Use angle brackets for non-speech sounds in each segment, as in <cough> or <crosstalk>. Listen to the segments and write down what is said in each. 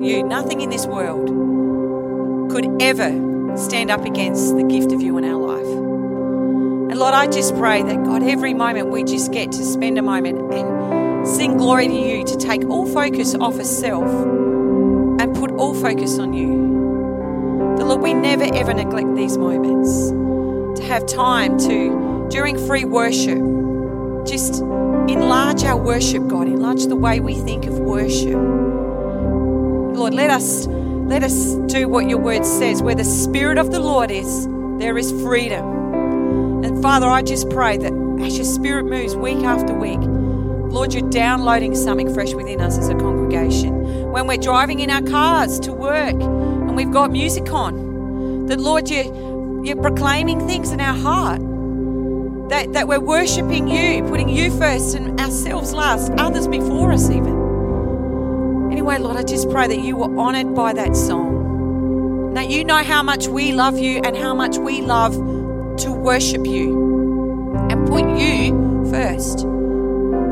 You, nothing in this world could ever stand up against the gift of you in our life. And Lord, I just pray that God, every moment we just get to spend a moment and sing glory to you, to take all focus off of self and put all focus on you. That Lord, we never ever neglect these moments to have time to, during free worship, just enlarge our worship, God, enlarge the way we think of worship. Lord, let us let us do what your word says. Where the Spirit of the Lord is, there is freedom. And Father, I just pray that as your Spirit moves week after week, Lord, you're downloading something fresh within us as a congregation. When we're driving in our cars to work and we've got music on, that Lord, you, you're proclaiming things in our heart. That, that we're worshiping you, putting you first and ourselves last, others before us, even. Anyway, Lord, I just pray that you were honored by that song. That you know how much we love you and how much we love to worship you and put you first.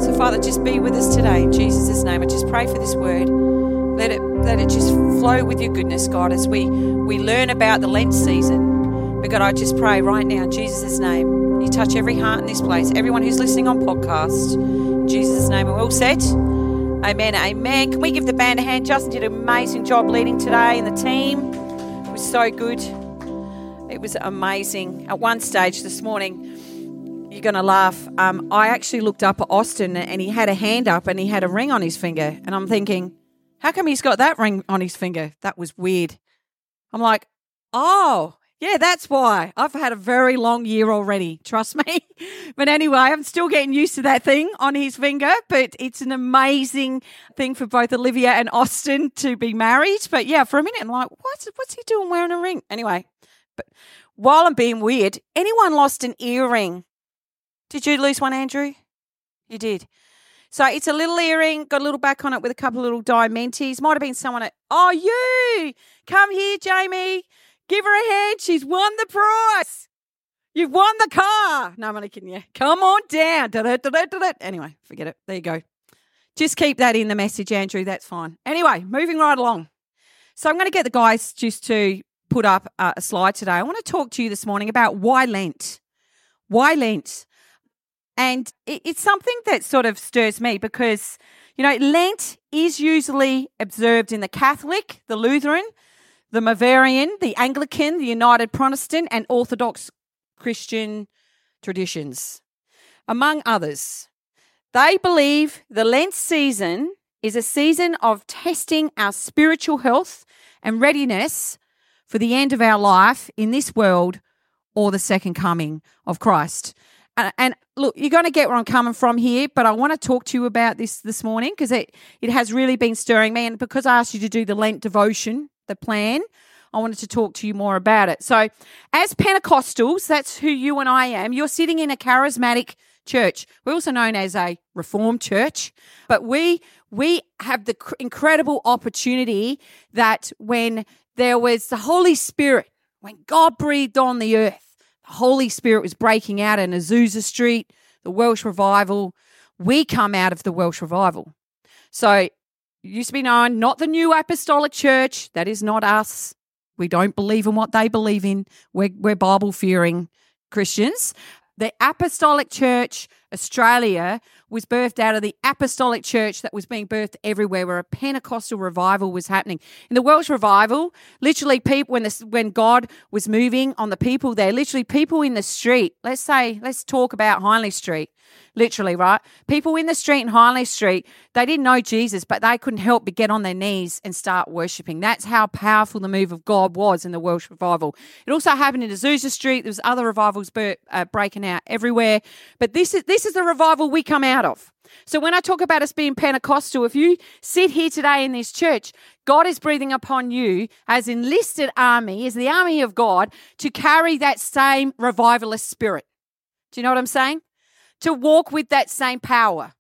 So, Father, just be with us today in Jesus' name. I just pray for this word. Let it let it just flow with your goodness, God, as we, we learn about the Lent season. But God, I just pray right now in Jesus' name. You touch every heart in this place, everyone who's listening on podcast. In Jesus' name, we're all set. Amen. Amen. Can we give the band a hand? Justin did an amazing job leading today, and the team it was so good. It was amazing. At one stage this morning, you're going to laugh. Um, I actually looked up at Austin, and he had a hand up, and he had a ring on his finger, and I'm thinking, how come he's got that ring on his finger? That was weird. I'm like, oh, yeah, that's why. I've had a very long year already, trust me. <laughs> but anyway, I'm still getting used to that thing on his finger, but it's an amazing thing for both Olivia and Austin to be married. But yeah, for a minute, I'm like, what's, what's he doing wearing a ring? Anyway, but while I'm being weird, anyone lost an earring? Did you lose one, Andrew? You did. So it's a little earring, got a little back on it with a couple of little diamantes. Might have been someone at, oh, you! Come here, Jamie. Give her a hand. She's won the prize. You've won the car. No, I'm only kidding you. Come on down. Anyway, forget it. There you go. Just keep that in the message, Andrew. That's fine. Anyway, moving right along. So I'm going to get the guys just to put up uh, a slide today. I want to talk to you this morning about why Lent. Why Lent? And it's something that sort of stirs me because, you know, Lent is usually observed in the Catholic, the Lutheran, the Moravian, the Anglican, the United Protestant, and Orthodox Christian traditions, among others. They believe the Lent season is a season of testing our spiritual health and readiness for the end of our life in this world or the second coming of Christ. And, and look, you're going to get where I'm coming from here, but I want to talk to you about this this morning because it, it has really been stirring me. And because I asked you to do the Lent devotion the plan. I wanted to talk to you more about it. So, as Pentecostals, that's who you and I am. You're sitting in a charismatic church. We're also known as a reformed church, but we we have the incredible opportunity that when there was the Holy Spirit, when God breathed on the earth, the Holy Spirit was breaking out in Azusa Street, the Welsh revival. We come out of the Welsh revival. So used to be known, not the new apostolic church. That is not us. We don't believe in what they believe in. We're, we're Bible fearing Christians. The apostolic church, Australia, was birthed out of the apostolic church that was being birthed everywhere where a Pentecostal revival was happening. In the Welsh revival, literally people when this when God was moving on the people there, literally people in the street, let's say, let's talk about Hindley Street literally, right? People in the street in Hindley Street, they didn't know Jesus, but they couldn't help but get on their knees and start worshiping. That's how powerful the move of God was in the Welsh revival. It also happened in Azusa Street. There was other revivals uh, breaking out everywhere. But this is this is the revival we come out of. So when I talk about us being Pentecostal, if you sit here today in this church, God is breathing upon you as enlisted army, as the army of God, to carry that same revivalist spirit. Do you know what I'm saying? to walk with that same power,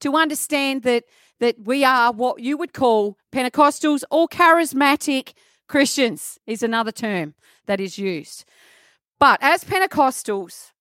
to understand that that we are what you would call Pentecostals or charismatic Christians is another term that is used. But as Pentecostals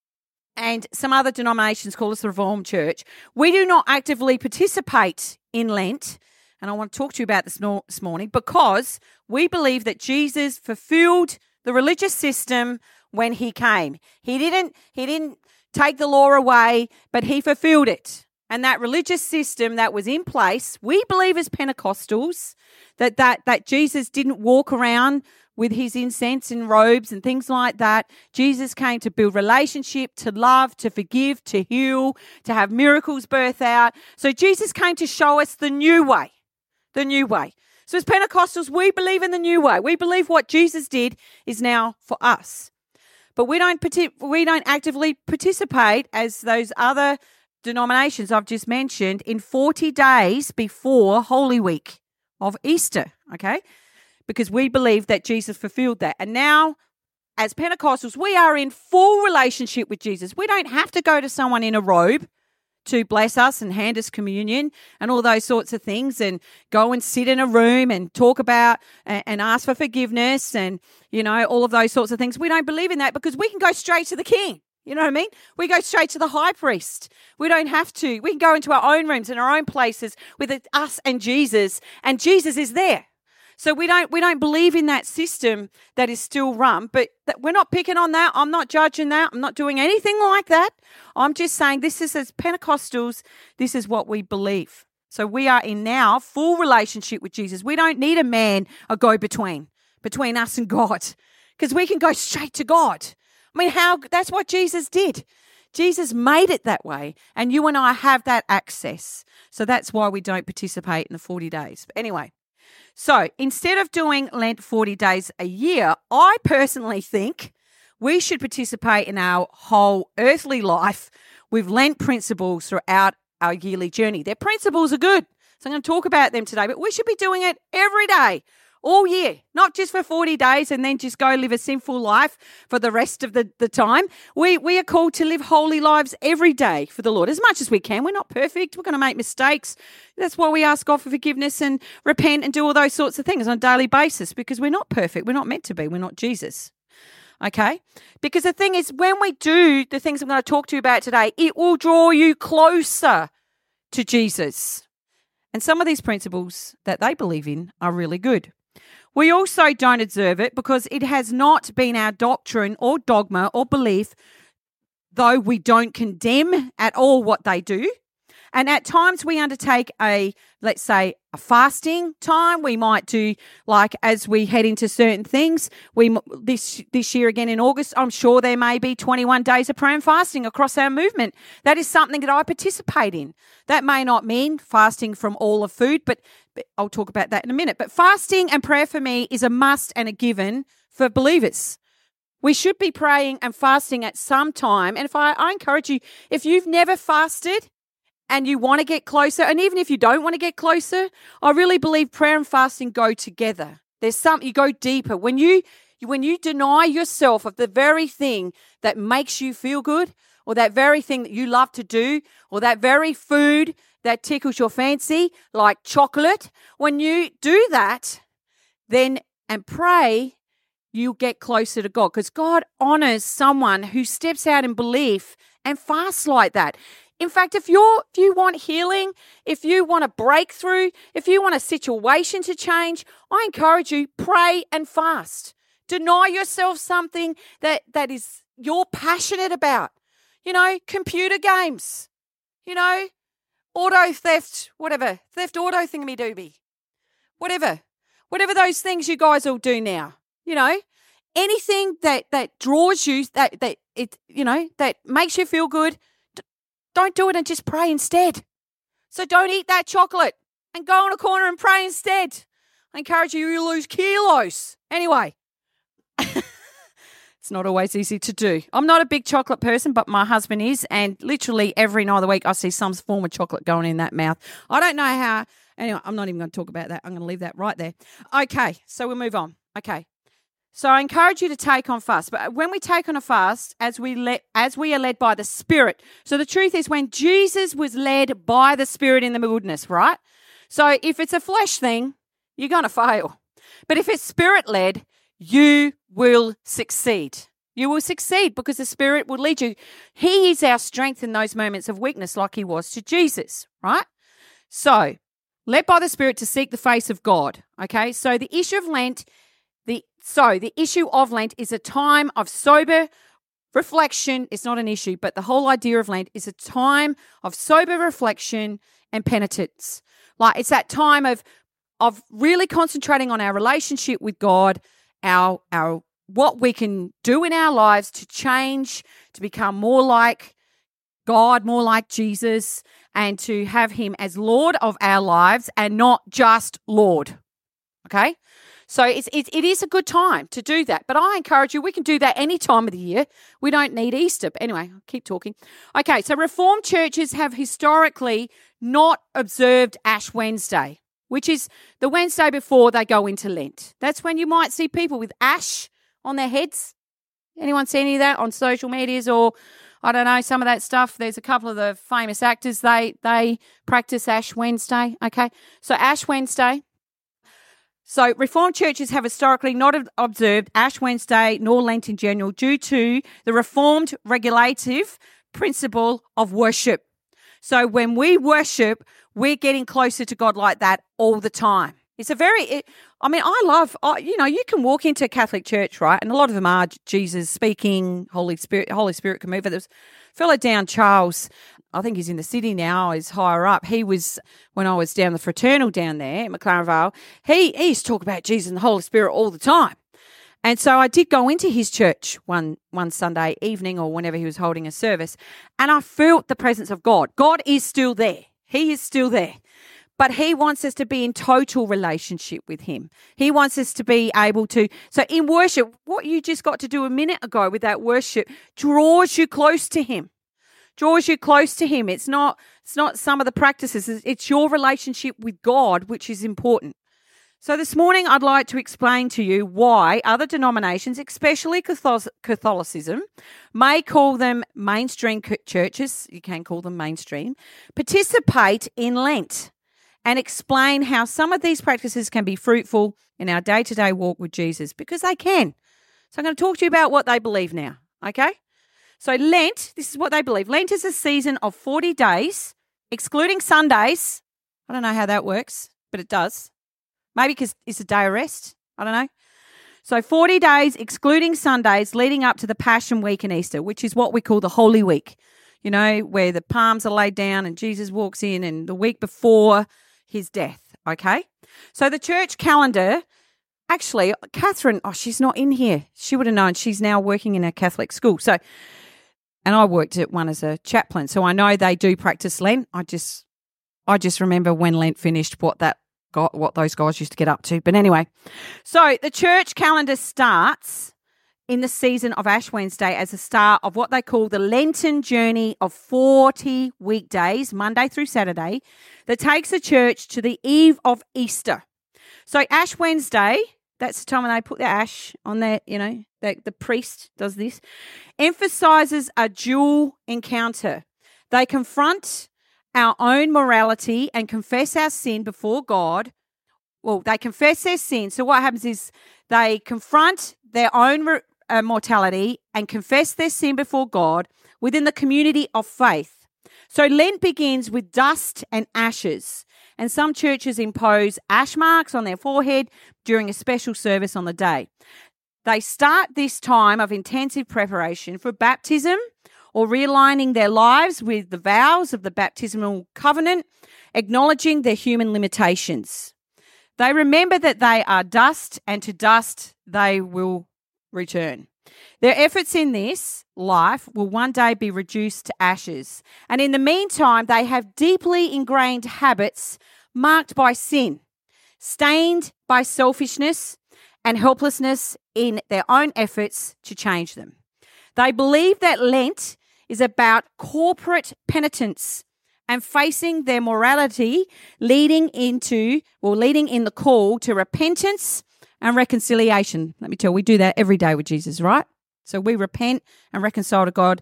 and some other denominations call us the Reformed Church, we do not actively participate in Lent And I want to talk to you about this, this morning because we believe that Jesus fulfilled the religious system when he came. He didn't he didn't take the law away, but he fulfilled it. And that religious system that was in place, we believe as Pentecostals that that that Jesus didn't walk around with his incense and robes and things like that. Jesus came to build relationship, to love, to forgive, to heal, to have miracles birth out. So Jesus came to show us the new way. The new way. So as Pentecostals, we believe in the new way. We believe what Jesus did is now for us. But we don't we don't actively participate as those other denominations I've just mentioned in 40 days before Holy Week of Easter, okay? Because we believe that Jesus fulfilled that. And now as Pentecostals, we are in full relationship with Jesus. We don't have to go to someone in a robe to bless us and hand us communion and all those sorts of things and go and sit in a room and talk about and, ask for forgiveness and you know all of those sorts of things we don't believe in that because we can go straight to the king you know what I mean? We go straight to the high priest. We don't have to. We can go into our own rooms and our own places with us and Jesus, and Jesus is there. So we don't we don't believe in that system that is still run, but that we're not picking on that. I'm not judging that. I'm not doing anything like that. I'm just saying this is as Pentecostals, this is what we believe. So we are in now full relationship with Jesus. We don't need a man, a go between between us and God, because we can go straight to God. I mean, how that's what Jesus did. Jesus made it that way, and you and I have that access. So that's why we don't participate in the 40 days. But anyway, so instead of doing Lent 40 days a year, I personally think we should participate in our whole earthly life with Lent principles throughout our yearly journey. Their principles are good. So I'm going to talk about them today, but we should be doing it every day all year, not just for 40 days and then just go live a sinful life for the rest of the, the time. We, we are called to live holy lives every day for the Lord as much as we can. We're not perfect. We're going to make mistakes. That's why we ask God for forgiveness and repent and do all those sorts of things on a daily basis because we're not perfect. We're not meant to be. We're not Jesus. Okay? Because the thing is, when we do the things I'm going to talk to you about today, it will draw you closer to Jesus. And some of these principles that they believe in are really good. We also don't observe it because it has not been our doctrine or dogma or belief, though we don't condemn at all what they do. And at times we undertake a, let's say, a fasting time. We might do like as we head into certain things. We this this year again in August, I'm sure there may be 21 days of prayer and fasting across our movement. That is something that I participate in. That may not mean fasting from all of food, but, but I'll talk about that in a minute. But fasting and prayer for me is a must and a given for believers. We should be praying and fasting at some time. And if I, I encourage you, if you've never fasted, and you want to get closer, and even if you don't want to get closer, I really believe prayer and fasting go together. There's something you go deeper. When you when you deny yourself of the very thing that makes you feel good, or that very thing that you love to do, or that very food that tickles your fancy, like chocolate, when you do that, then and pray, you get closer to God because God honors someone who steps out in belief and fasts like that. In fact, if you if you want healing, if you want a breakthrough, if you want a situation to change, I encourage you pray and fast. Deny yourself something that that is you're passionate about. You know, computer games. You know, auto theft, whatever, theft auto thingy dooby, whatever, whatever those things you guys all do now. You know, anything that that draws you, that that it, you know, that makes you feel good don't do it and just pray instead. So don't eat that chocolate and go in a corner and pray instead. I encourage you to lose kilos. Anyway, <laughs> it's not always easy to do. I'm not a big chocolate person, but my husband is. And literally every night of the week, I see some form of chocolate going in that mouth. I don't know how. Anyway, I'm not even going to talk about that. I'm going to leave that right there. Okay, so we'll move on. Okay. So I encourage you to take on fast. But when we take on a fast, as we as we are led by the Spirit. So the truth is when Jesus was led by the Spirit in the wilderness, right? So if it's a flesh thing, you're gonna fail. But if it's spirit led, you will succeed. You will succeed because the Spirit will lead you. He is our strength in those moments of weakness, like He was to Jesus, right? So led by the Spirit to seek the face of God. Okay, so the issue of Lent, the so the issue of Lent is a time of sober reflection. It's not an issue, but the whole idea of Lent is a time of sober reflection and penitence. Like it's that time of of really concentrating on our relationship with God, our our what we can do in our lives to change, to become more like God, more like Jesus, and to have Him as Lord of our lives and not just Lord. Okay? So it's, it is a good time to do that. But I encourage you, we can do that any time of the year. We don't need Easter. But anyway, I'll keep talking. Okay, so Reformed churches have historically not observed Ash Wednesday, which is the Wednesday before they go into Lent. That's when you might see people with ash on their heads. Anyone see any of that on social medias or I don't know some of that stuff? There's a couple of the famous actors they they practice Ash Wednesday. Okay, so Ash Wednesday. So Reformed churches have historically not observed Ash Wednesday nor Lent in general due to the Reformed regulative principle of worship. So when we worship, we're getting closer to God like that all the time. It's a very, it, I mean, I love, you know, you can walk into a Catholic church, right? And a lot of them are Jesus speaking, Holy Spirit, Holy Spirit can move. There was a fellow down, Charles, I think he's in the city now, he's higher up. He was, when I was down the fraternal down there at McLaren Vale, he, he used to talk about Jesus and the Holy Spirit all the time. And so I did go into his church one one Sunday evening or whenever he was holding a service, and I felt the presence of God. God is still there. He is still there but he wants us to be in total relationship with him. He wants us to be able to. So in worship, what you just got to do a minute ago with that worship draws you close to him. Draws you close to him. It's not it's not some of the practices. It's your relationship with God which is important. So this morning I'd like to explain to you why other denominations, especially Catholicism, may call them mainstream churches, you can call them mainstream, participate in Lent and explain how some of these practices can be fruitful in our day to day walk with Jesus because they can. So I'm going to talk to you about what they believe now. Okay? So, Lent, this is what they believe Lent is a season of 40 days, excluding Sundays. I don't know how that works, but it does. Maybe because it's a day of rest. I don't know. So, 40 days, excluding Sundays, leading up to the Passion Week and Easter, which is what we call the Holy Week, you know, where the palms are laid down and Jesus walks in, and the week before his death. Okay. So the church calendar, actually, Catherine, oh, she's not in here. She would have known she's now working in a Catholic school. So, and I worked at one as a chaplain. So I know they do practice Lent. I just, I just remember when Lent finished what that got, what those guys used to get up to. But anyway, so the church calendar starts in the season of Ash Wednesday as a start of what they call the Lenten journey of 40 weekdays, Monday through Saturday, that takes the church to the eve of Easter. So, Ash Wednesday, that's the time when they put the ash on there, you know, the, the priest does this, emphasizes a dual encounter. They confront our own morality and confess our sin before God. Well, they confess their sin. So, what happens is they confront their own uh, mortality and confess their sin before God within the community of faith. So Lent begins with dust and ashes, and some churches impose ash marks on their forehead during a special service on the day. They start this time of intensive preparation for baptism or realigning their lives with the vows of the baptismal covenant, acknowledging their human limitations. They remember that they are dust, and to dust they will return. Their efforts in this life will one day be reduced to ashes. And in the meantime, they have deeply ingrained habits marked by sin, stained by selfishness and helplessness in their own efforts to change them. They believe that Lent is about corporate penitence and facing their morality leading into well leading in the call to repentance and reconciliation. Let me tell you, we do that every day with Jesus, right? So we repent and reconcile to God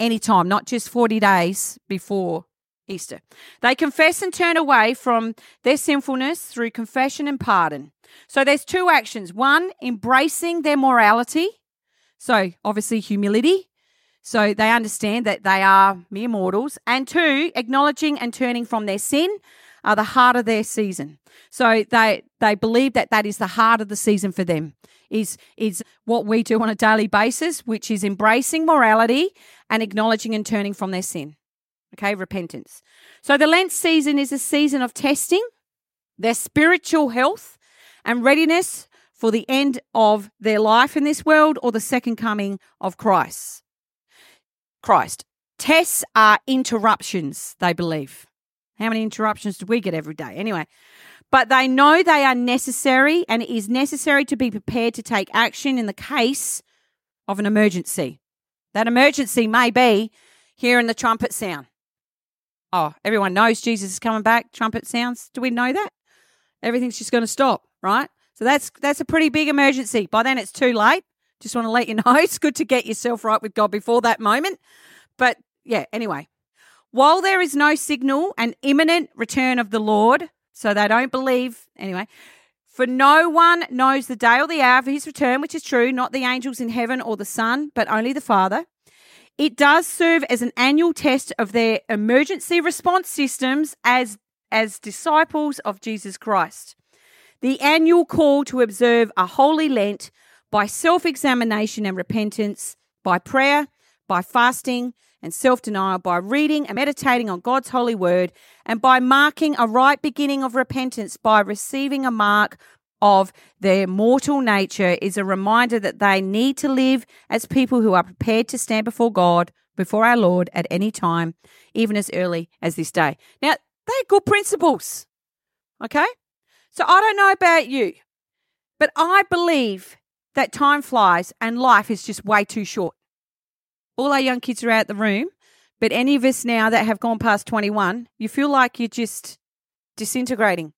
anytime, not just 40 days before Easter. They confess and turn away from their sinfulness through confession and pardon. So there's two actions. One, embracing their morality. So obviously humility. So they understand that they are mere mortals. And two, acknowledging and turning from their sin are the heart of their season. So they they believe that that is the heart of the season for them. Is is what we do on a daily basis, which is embracing morality and acknowledging and turning from their sin. Okay, repentance. So the Lent season is a season of testing their spiritual health and readiness for the end of their life in this world or the second coming of Christ. Christ. Tests are interruptions, they believe. How many interruptions do we get every day? Anyway, but they know they are necessary and it is necessary to be prepared to take action in the case of an emergency. That emergency may be hearing the trumpet sound. Oh, everyone knows Jesus is coming back, trumpet sounds. Do we know that? Everything's just going to stop, right? So that's that's a pretty big emergency. By then it's too late. Just want to let you <laughs> know it's good to get yourself right with God before that moment. But yeah, anyway. While there is no signal an imminent return of the Lord, so they don't believe anyway, for no one knows the day or the hour of his return, which is true, not the angels in heaven or the Son, but only the Father. It does serve as an annual test of their emergency response systems as as disciples of Jesus Christ. The annual call to observe a holy Lent by self examination and repentance, by prayer, by fasting and self denial, by reading and meditating on God's holy word, and by marking a right beginning of repentance by receiving a mark of their mortal nature is a reminder that they need to live as people who are prepared to stand before God, before our Lord at any time, even as early as this day. Now, they're good principles. Okay? So I don't know about you, but I believe that time flies and life is just way too short. All our young kids are out the room, but any of us now that have gone past 21, you feel like you're just disintegrating.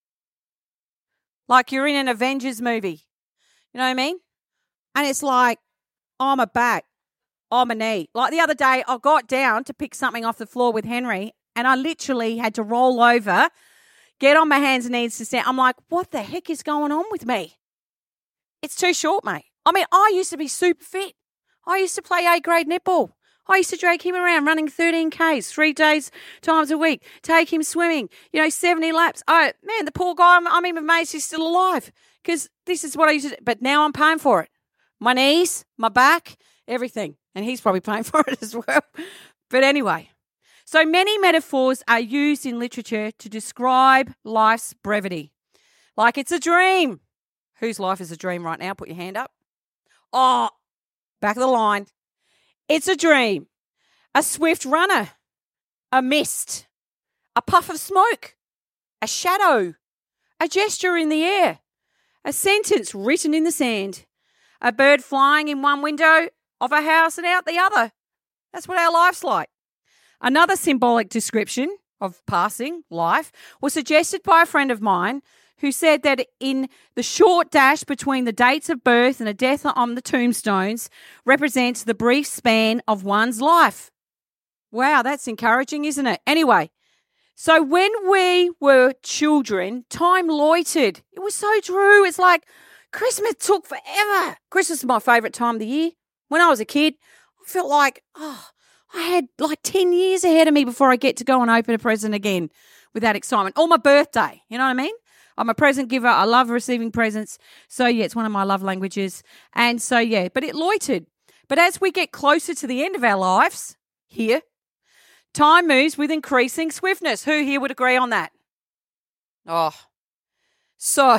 Like you're in an Avengers movie. You know what I mean? And it's like, I'm a back, I'm a knee. Like the other day, I got down to pick something off the floor with Henry and I literally had to roll over, get on my hands and knees to stand. I'm like, what the heck is going on with me? It's too short, mate. I mean, I used to be super fit. I used to play A grade netball. I used to drag him around running 13 Ks three days times a week, take him swimming, you know, 70 laps. Oh, man, the poor guy, I'm, I'm even amazed he's still alive because this is what I used to do. But now I'm paying for it. My knees, my back, everything. And he's probably paying <laughs> for it as well. But anyway, so many metaphors are used in literature to describe life's brevity. Like it's a dream. Whose life is a dream right now? Put your hand up. Oh, back of the line. It's a dream. A swift runner. A mist. A puff of smoke. A shadow. A gesture in the air. A sentence written in the sand. A bird flying in one window of a house and out the other. That's what our life's like. Another symbolic description of passing life was suggested by a friend of mine who said that in the short dash between the dates of birth and a death on the tombstones represents the brief span of one's life. Wow, that's encouraging, isn't it? Anyway, so when we were children, time loitered. It was so true. It's like Christmas took forever. Christmas is my favourite time of the year. When I was a kid, I felt like, oh, I had like 10 years ahead of me before I get to go and open a present again with that excitement. Or my birthday, you know what I mean? I'm a present giver. I love receiving presents. So, yeah, it's one of my love languages. And so, yeah, but it loitered. But as we get closer to the end of our lives here, time moves with increasing swiftness. Who here would agree on that? Oh, so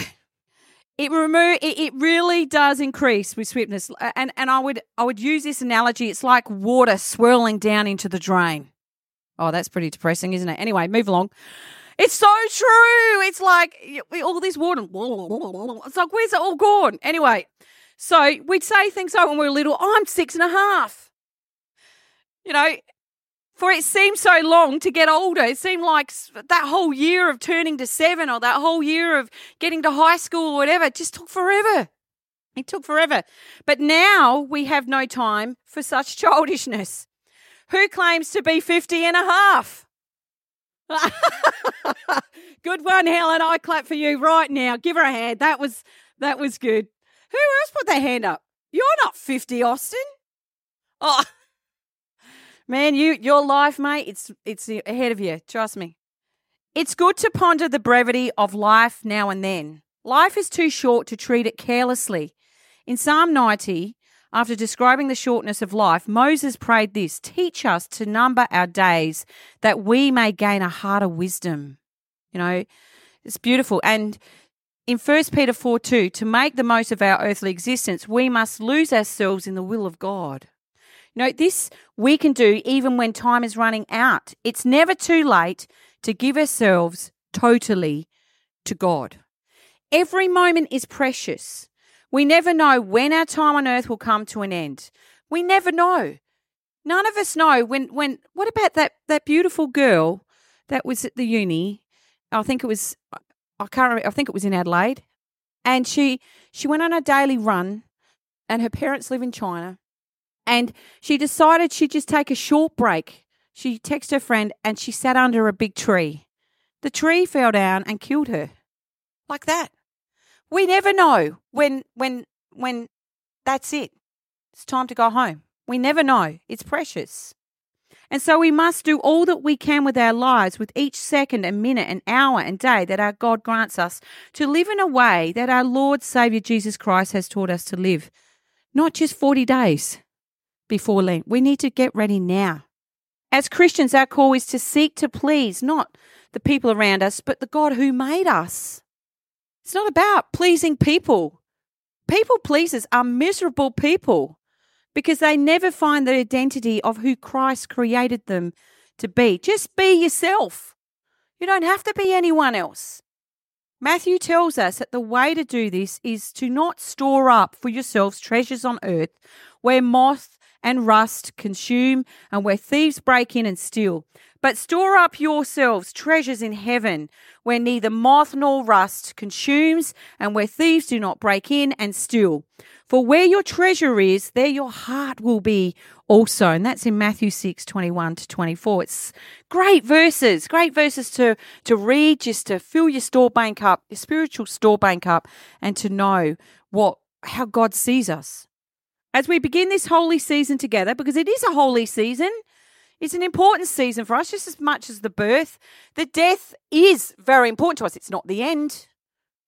it remove it, it really does increase with swiftness and and i would i would use this analogy it's like water swirling down into the drain oh that's pretty depressing isn't it anyway move along it's so true it's like all this water it's like where's it all oh, gone anyway so we'd say things like when we were little i'm six and a half you know for it seemed so long to get older. It seemed like that whole year of turning to seven or that whole year of getting to high school or whatever just took forever. It took forever. But now we have no time for such <laughs> childishness. Who claims to be 50 and a half? <laughs> good one, Helen. I clap for you right now. Give her a hand. That was that was good. Who else put their hand up? You're not 50, Austin. Oh, <laughs> Man, you your life, mate, it's it's ahead of you. Trust me. It's good to ponder the brevity of life now and then. Life is too short to treat it carelessly. In Psalm 90, after describing the shortness of life, Moses prayed this Teach us to number our days that we may gain a heart of wisdom. You know, it's beautiful. And in 1 Peter 4 2, to make the most of our earthly existence, we must lose ourselves in the will of God. You know, this we can do even when time is running out. It's never too late to give ourselves totally to God. Every moment is precious. We never know when our time on earth will come to an end. We never know. None of us know when when what about that that beautiful girl that was at the uni? I think it was I can't remember, I think it was in Adelaide. And she she went on a daily run and her parents live in China. And she decided she'd just take a short break. She texted her friend and she sat under a big tree. The tree fell down and killed her. Like that. We never know when when when that's it. It's time to go home. We never know. It's precious. And so we must do all that we can with our lives, with each second and minute and hour and day that our God grants us, to live in a way that our Lord Saviour Jesus Christ has taught us to live. Not just 40 days before Lent. We need to get ready now. As Christians, our call is to seek to please not the people around us, but the God who made us. It's not about pleasing people. People pleasers are miserable people because they never find the identity of who Christ created them to be. Just be yourself. You don't have to be anyone else. Matthew tells us that the way to do this is to not store up for yourselves treasures on earth where moth and rust consume and where thieves break in and steal, but store up yourselves treasures in heaven, where neither moth nor rust consumes, and where thieves do not break in and steal. For where your treasure is, there your heart will be also. And that's in Matthew 6, 21 to 24. It's great verses, great verses to, to read, just to fill your store bank up, your spiritual store bank up, and to know what how God sees us. As we begin this holy season together, because it is a holy season, it's an important season for us, just as much as the birth. The death is very important to us. It's not the end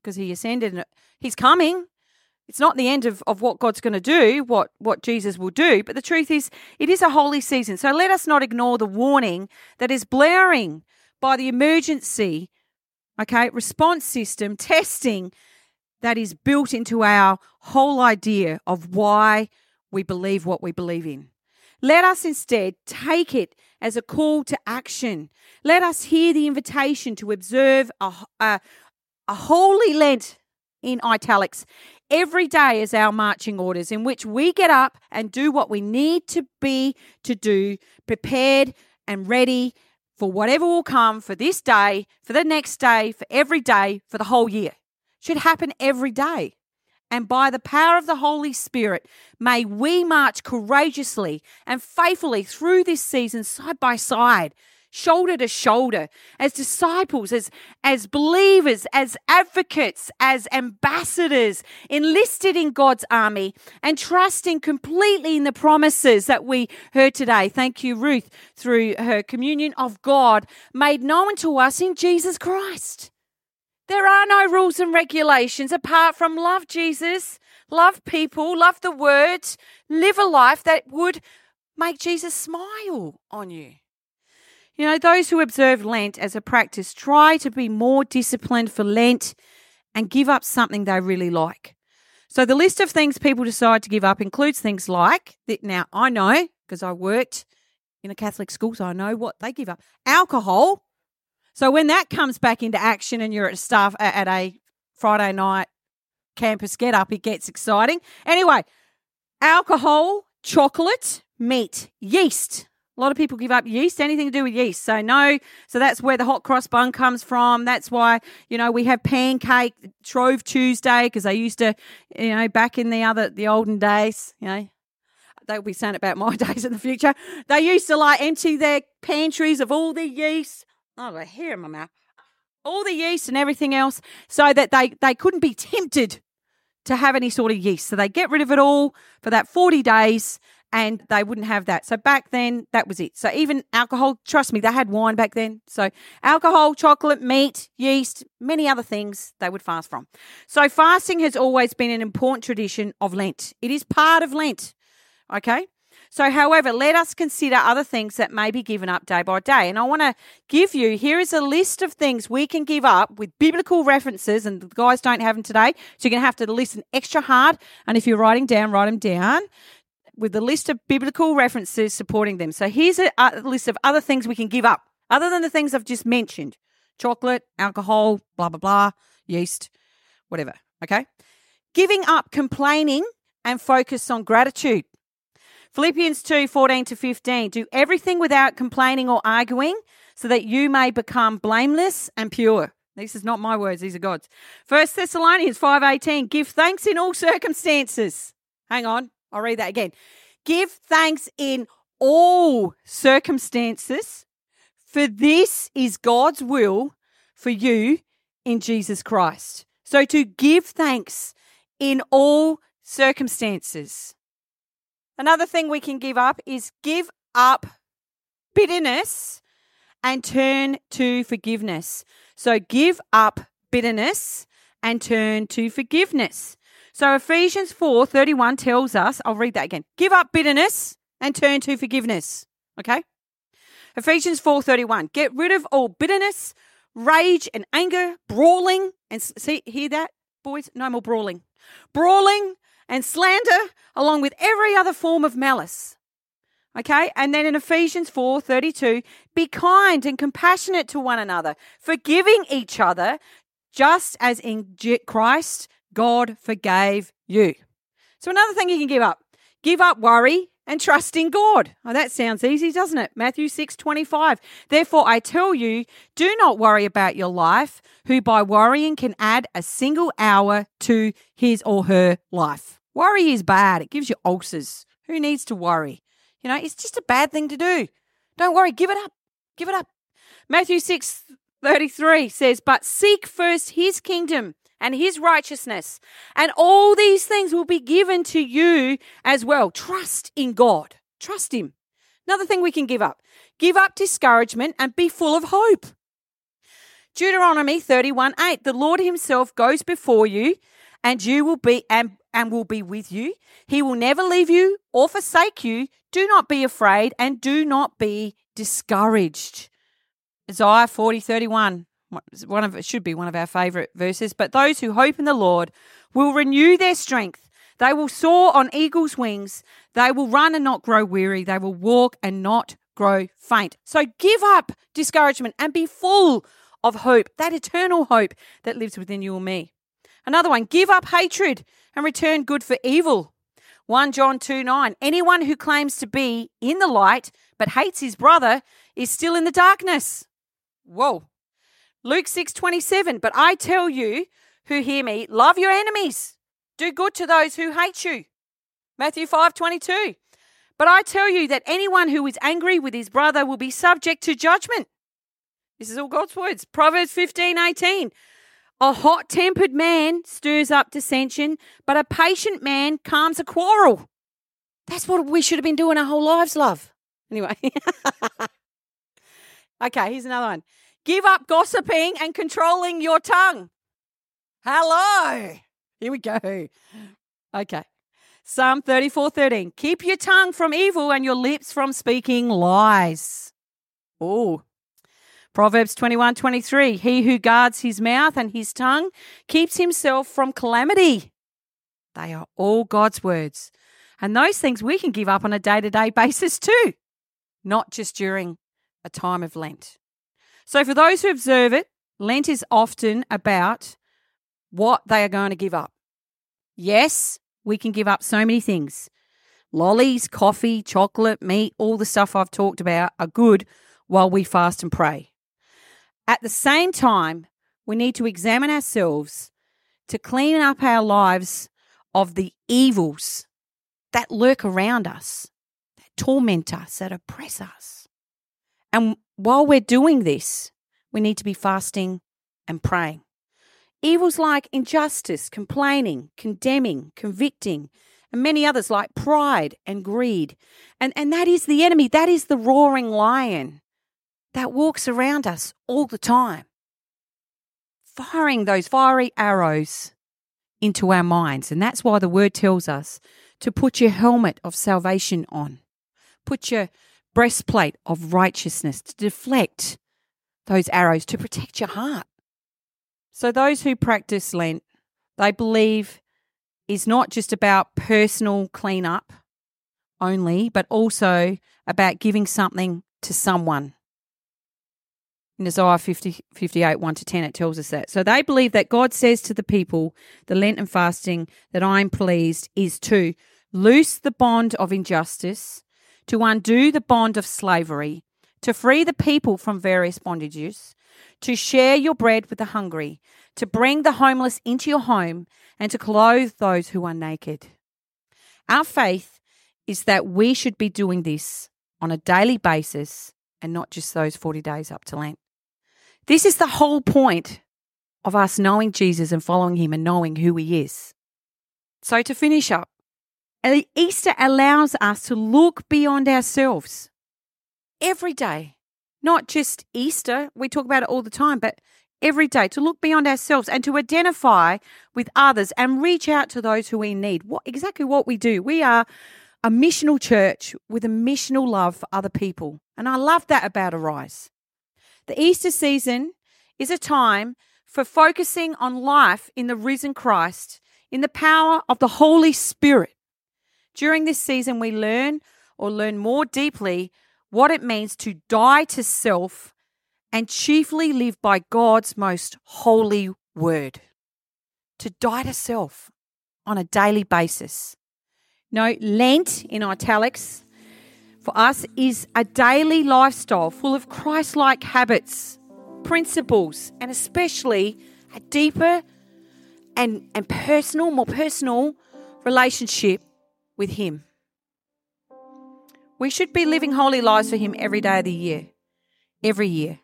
because he ascended and he's coming. It's not the end of, of what God's going to do, what, what Jesus will do. But the truth is, it is a holy season. So let us not ignore the warning that is blaring by the emergency, okay, response system testing that is built into our whole idea of why we believe what we believe in. Let us instead take it as a call to action. Let us hear the invitation to observe a, a, a holy Lent in italics every day as our marching orders, in which we get up and do what we need to be to do, prepared and ready for whatever will come for this day, for the next day, for every day, for the whole year. Should happen every day and by the power of the Holy Spirit, may we march courageously and faithfully through this season side by side, shoulder to shoulder, as disciples, as, as believers, as advocates, as ambassadors, enlisted in God's army, and trusting completely in the promises that we heard today. Thank you, Ruth, through her communion of God made known to us in Jesus Christ. There are no rules and regulations apart from love Jesus, love people, love the word, live a life that would make Jesus smile on you. You know, those who observe Lent as a practice try to be more disciplined for Lent and give up something they really like. So the list of things people decide to give up includes things like that now I know because I worked in a Catholic school, so I know what they give up. Alcohol, so when that comes back into action and you're at staff at a Friday night campus get up, it gets exciting. Anyway, alcohol, chocolate, meat, yeast. A lot of people give up yeast, anything to do with yeast. So no, so that's where the hot cross bun comes from. That's why, you know, we have pancake Shrove Tuesday because they used to, you know, back in the other the olden days, you know, they'll be saying about my <laughs> days in the future. They used to like empty their pantries of all the yeast Oh, I hair in my mouth. All the yeast and everything else, so that they, they couldn't be tempted to have any sort of yeast. So they get rid of it all for that 40 days and they wouldn't have that. So back then, that was it. So even alcohol, trust me, they had wine back then. So alcohol, chocolate, meat, yeast, many other things they would fast from. So fasting has always been an important tradition of Lent. It is part of Lent. Okay. So, however, let us consider other things that may be given up day by day. And I want to give you here is a list of things we can give up with biblical references, and the guys don't have them today. So, you're going to have to listen extra hard. And if you're writing down, write them down with a list of biblical references supporting them. So, here's a, a list of other things we can give up, other than the things I've just mentioned chocolate, alcohol, blah, blah, blah, yeast, whatever. Okay. Giving up complaining and focus on gratitude. Philippians 2 14 to 15. Do everything without complaining or arguing so that you may become blameless and pure. This is not my words, these are God's. 1 Thessalonians 5:18 Give thanks in all circumstances. Hang on, I'll read that again. Give thanks in all circumstances, for this is God's will for you in Jesus Christ. So to give thanks in all circumstances. Another thing we can give up is give up bitterness and turn to forgiveness. So give up bitterness and turn to forgiveness. So Ephesians 4:31 tells us, I'll read that again. Give up bitterness and turn to forgiveness. Okay? Ephesians 4:31. Get rid of all bitterness, rage and anger, brawling and see hear that boys? No more brawling. Brawling and slander, along with every other form of malice. Okay, and then in Ephesians 4 32, be kind and compassionate to one another, forgiving each other, just as in Christ God forgave you. So, another thing you can give up give up worry and trust in God. Oh, that sounds easy, doesn't it? Matthew 6 25. Therefore, I tell you, do not worry about your life, who by worrying can add a single hour to his or her life. Worry is bad. It gives you ulcers. Who needs to worry? You know, it's just a bad thing to do. Don't worry. Give it up. Give it up. Matthew 6 33 says, But seek first his kingdom and his righteousness, and all these things will be given to you as well. Trust in God. Trust him. Another thing we can give up give up discouragement and be full of hope. Deuteronomy 31 8 The Lord himself goes before you, and you will be and and will be with you. He will never leave you or forsake you. Do not be afraid and do not be discouraged. Isaiah 40 31. One of it should be one of our favorite verses. But those who hope in the Lord will renew their strength. They will soar on eagle's wings. They will run and not grow weary. They will walk and not grow faint. So give up discouragement and be full of hope, that eternal hope that lives within you and me. Another one, give up hatred and return good for evil. 1 John 2 9. Anyone who claims to be in the light but hates his brother is still in the darkness. Whoa. Luke 6 27. But I tell you who hear me, love your enemies, do good to those who hate you. Matthew 5 22. But I tell you that anyone who is angry with his brother will be subject to judgment. This is all God's words. Proverbs 15 18. A hot tempered man stirs up dissension, but a patient man calms a quarrel. That's what we should have been doing our whole lives, love. Anyway. <laughs> okay, here's another one. Give up gossiping and controlling your tongue. Hello. Here we go. Okay. Psalm 34 13. Keep your tongue from evil and your lips from speaking lies. Oh, Proverbs 21 23 He who guards his mouth and his tongue keeps himself from calamity. They are all God's words. And those things we can give up on a day to day basis too, not just during a time of Lent. So, for those who observe it, Lent is often about what they are going to give up. Yes, we can give up so many things. Lollies, coffee, chocolate, meat, all the stuff I've talked about are good while we fast and pray. At the same time, we need to examine ourselves to clean up our lives of the evils that lurk around us, that torment us, that oppress us. And while we're doing this, we need to be fasting and praying. Evils like injustice, complaining, condemning, convicting, and many others like pride and greed. And, and that is the enemy, that is the roaring lion that walks around us all the time, firing those fiery arrows into our minds. And that's why the word tells us to put your helmet of salvation on, put your breastplate of righteousness to deflect those arrows, to protect your heart. So, those who practice Lent, they believe is not just about personal cleanup only, but also about giving something to someone. In Isaiah 50, 58, 1 to 10, it tells us that. So they believe that God says to the people, the Lenten fasting that I'm pleased is to loose the bond of injustice, to undo the bond of slavery, to free the people from various bondages, to share your bread with the hungry, to bring the homeless into your home, and to clothe those who are naked. Our faith is that we should be doing this on a daily basis and not just those 40 days up to Lent. This is the whole point of us knowing Jesus and following him and knowing who he is. So, to finish up, Easter allows us to look beyond ourselves every day, not just Easter. We talk about it all the time, but every day to look beyond ourselves and to identify with others and reach out to those who we need. What exactly what we do. We are a missional church with a missional love for other people. And I love that about Arise. The Easter season is a time for focusing on life in the risen Christ, in the power of the Holy Spirit. During this season, we learn or learn more deeply what it means to die to self and chiefly live by God's most holy word. To die to self on a daily basis. No, Lent in italics for us is a daily lifestyle full of Christ like habits, principles, and especially a deeper and, and personal, more personal relationship with Him. We should be living holy lives for Him every day of the year, every year,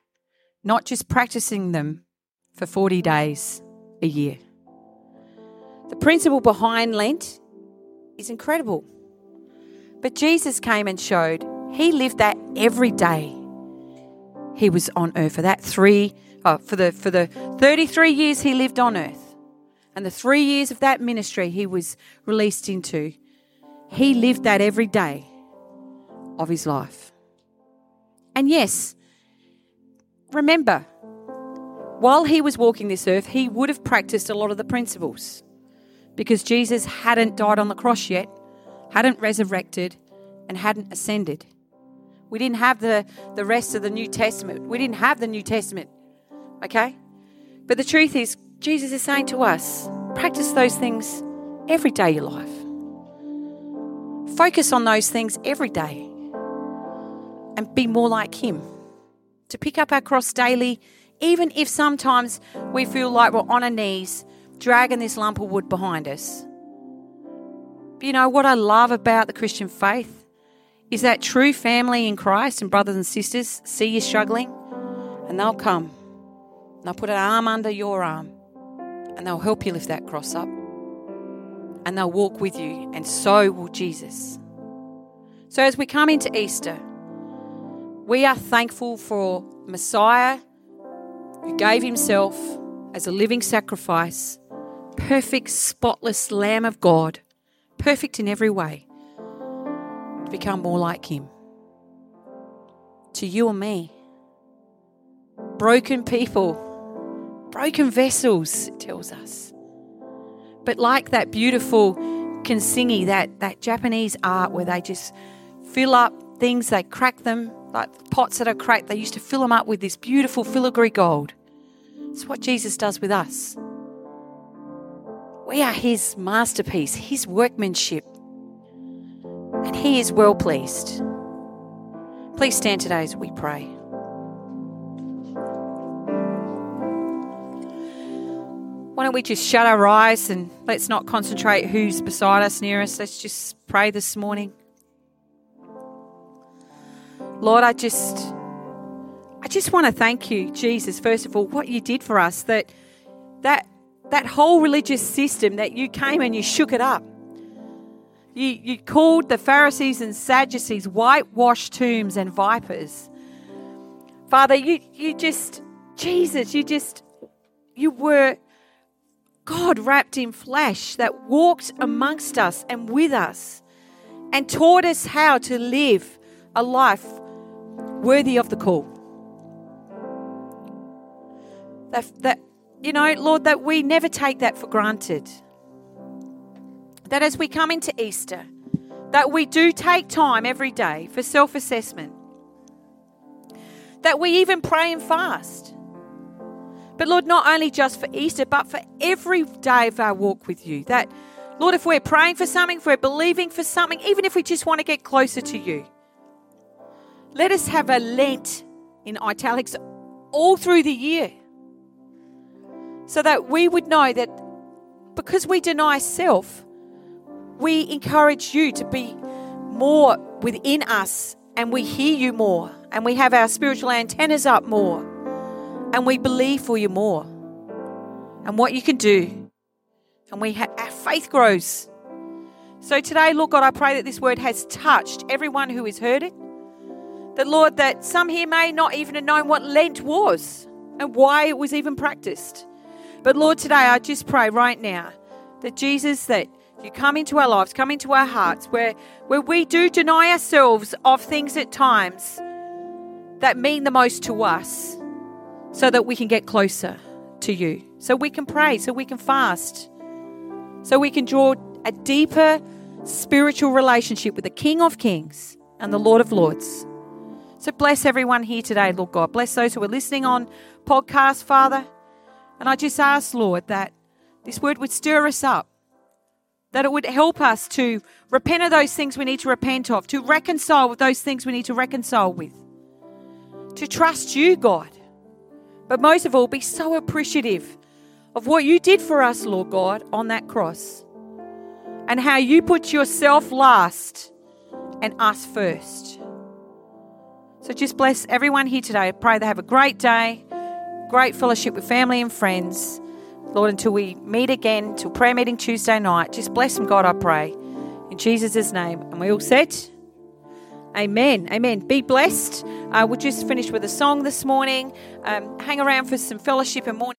not just practicing them for 40 days a year. The principle behind Lent is incredible. But Jesus came and showed He lived that every day He was on earth for that three, oh, for the for the 33 years He lived on earth, and the three years of that ministry He was released into. He lived that every day of his life. And yes, remember, while he was walking this earth, he would have practiced a lot of the principles because Jesus hadn't died on the cross yet, hadn't resurrected, and hadn't ascended. We didn't have the, the rest of the New Testament. We didn't have the New Testament. Okay? But the truth is, Jesus is saying to us practice those things every day of your life. Focus on those things every day and be more like Him. To pick up our cross daily, even if sometimes we feel like we're on our knees, dragging this lump of wood behind us. You know what I love about the Christian faith is that true family in Christ and brothers and sisters see you struggling and they'll come. And they'll put an arm under your arm and they'll help you lift that cross up. And they'll walk with you, and so will Jesus. So as we come into Easter, we are thankful for Messiah who gave himself as a living sacrifice, perfect, spotless Lamb of God, perfect in every way, to become more like him. To you and me, broken people, broken vessels, it tells us. But like that beautiful kintsugi, that, that Japanese art where they just fill up things, they crack them, like pots that are cracked, they used to fill them up with this beautiful filigree gold. It's what Jesus does with us. We are his masterpiece, his workmanship, and he is well pleased. Please stand today as we pray. Why don't we just shut our eyes and let's not concentrate who's beside us, near us. Let's just pray this morning. Lord, I just I just want to thank you, Jesus, first of all, what you did for us, that that that whole religious system that you came and you shook it up. You, you called the Pharisees and Sadducees whitewashed tombs and vipers. Father, you, you just, Jesus, you just, you were God wrapped in flesh that walked amongst us and with us and taught us how to live a life worthy of the call. That, that you know, Lord, that we never take that for granted. That as we come into Easter, that we do take time every day for self assessment. That we even pray and fast. But Lord, not only just for Easter, but for every day of our walk with you. That, Lord, if we're praying for something, if we're believing for something, even if we just want to get closer to you, let us have a Lent in italics all through the year so that we would know that because we deny self, we encourage you to be more within us and we hear you more and we have our spiritual antennas up more and we believe for you more and what you can do and we ha- our faith grows. So today, Lord God, I pray that this word has touched everyone who has heard it. That, Lord, that some here may not even have known what Lent was and why it was even practiced. But Lord, today I just pray right now that Jesus, that you come into our lives, come into our hearts, where, where we do deny ourselves of things at times that mean the most to us, so that we can get closer to you, so we can pray, so we can fast, so we can draw a deeper spiritual relationship with the King of Kings and the Lord of Lords. So bless everyone here today, Lord God. Bless those who are listening on podcast, Father. And I just ask, Lord, that this word would stir us up, that it would help us to repent of those things we need to repent of, to reconcile with those things we need to reconcile with, to trust you, God. But most of all, be so appreciative of what you did for us, Lord God, on that cross, and how you put yourself last and us first. So just bless everyone here today. I pray they have a great day great fellowship with family and friends. Lord, until we meet again, till prayer meeting Tuesday night, just bless them, God, I pray. In Jesus' name. And we all said, Amen. Amen. Be blessed. Uh, we'll just finish with a song this morning. Um, hang around for some fellowship and morning.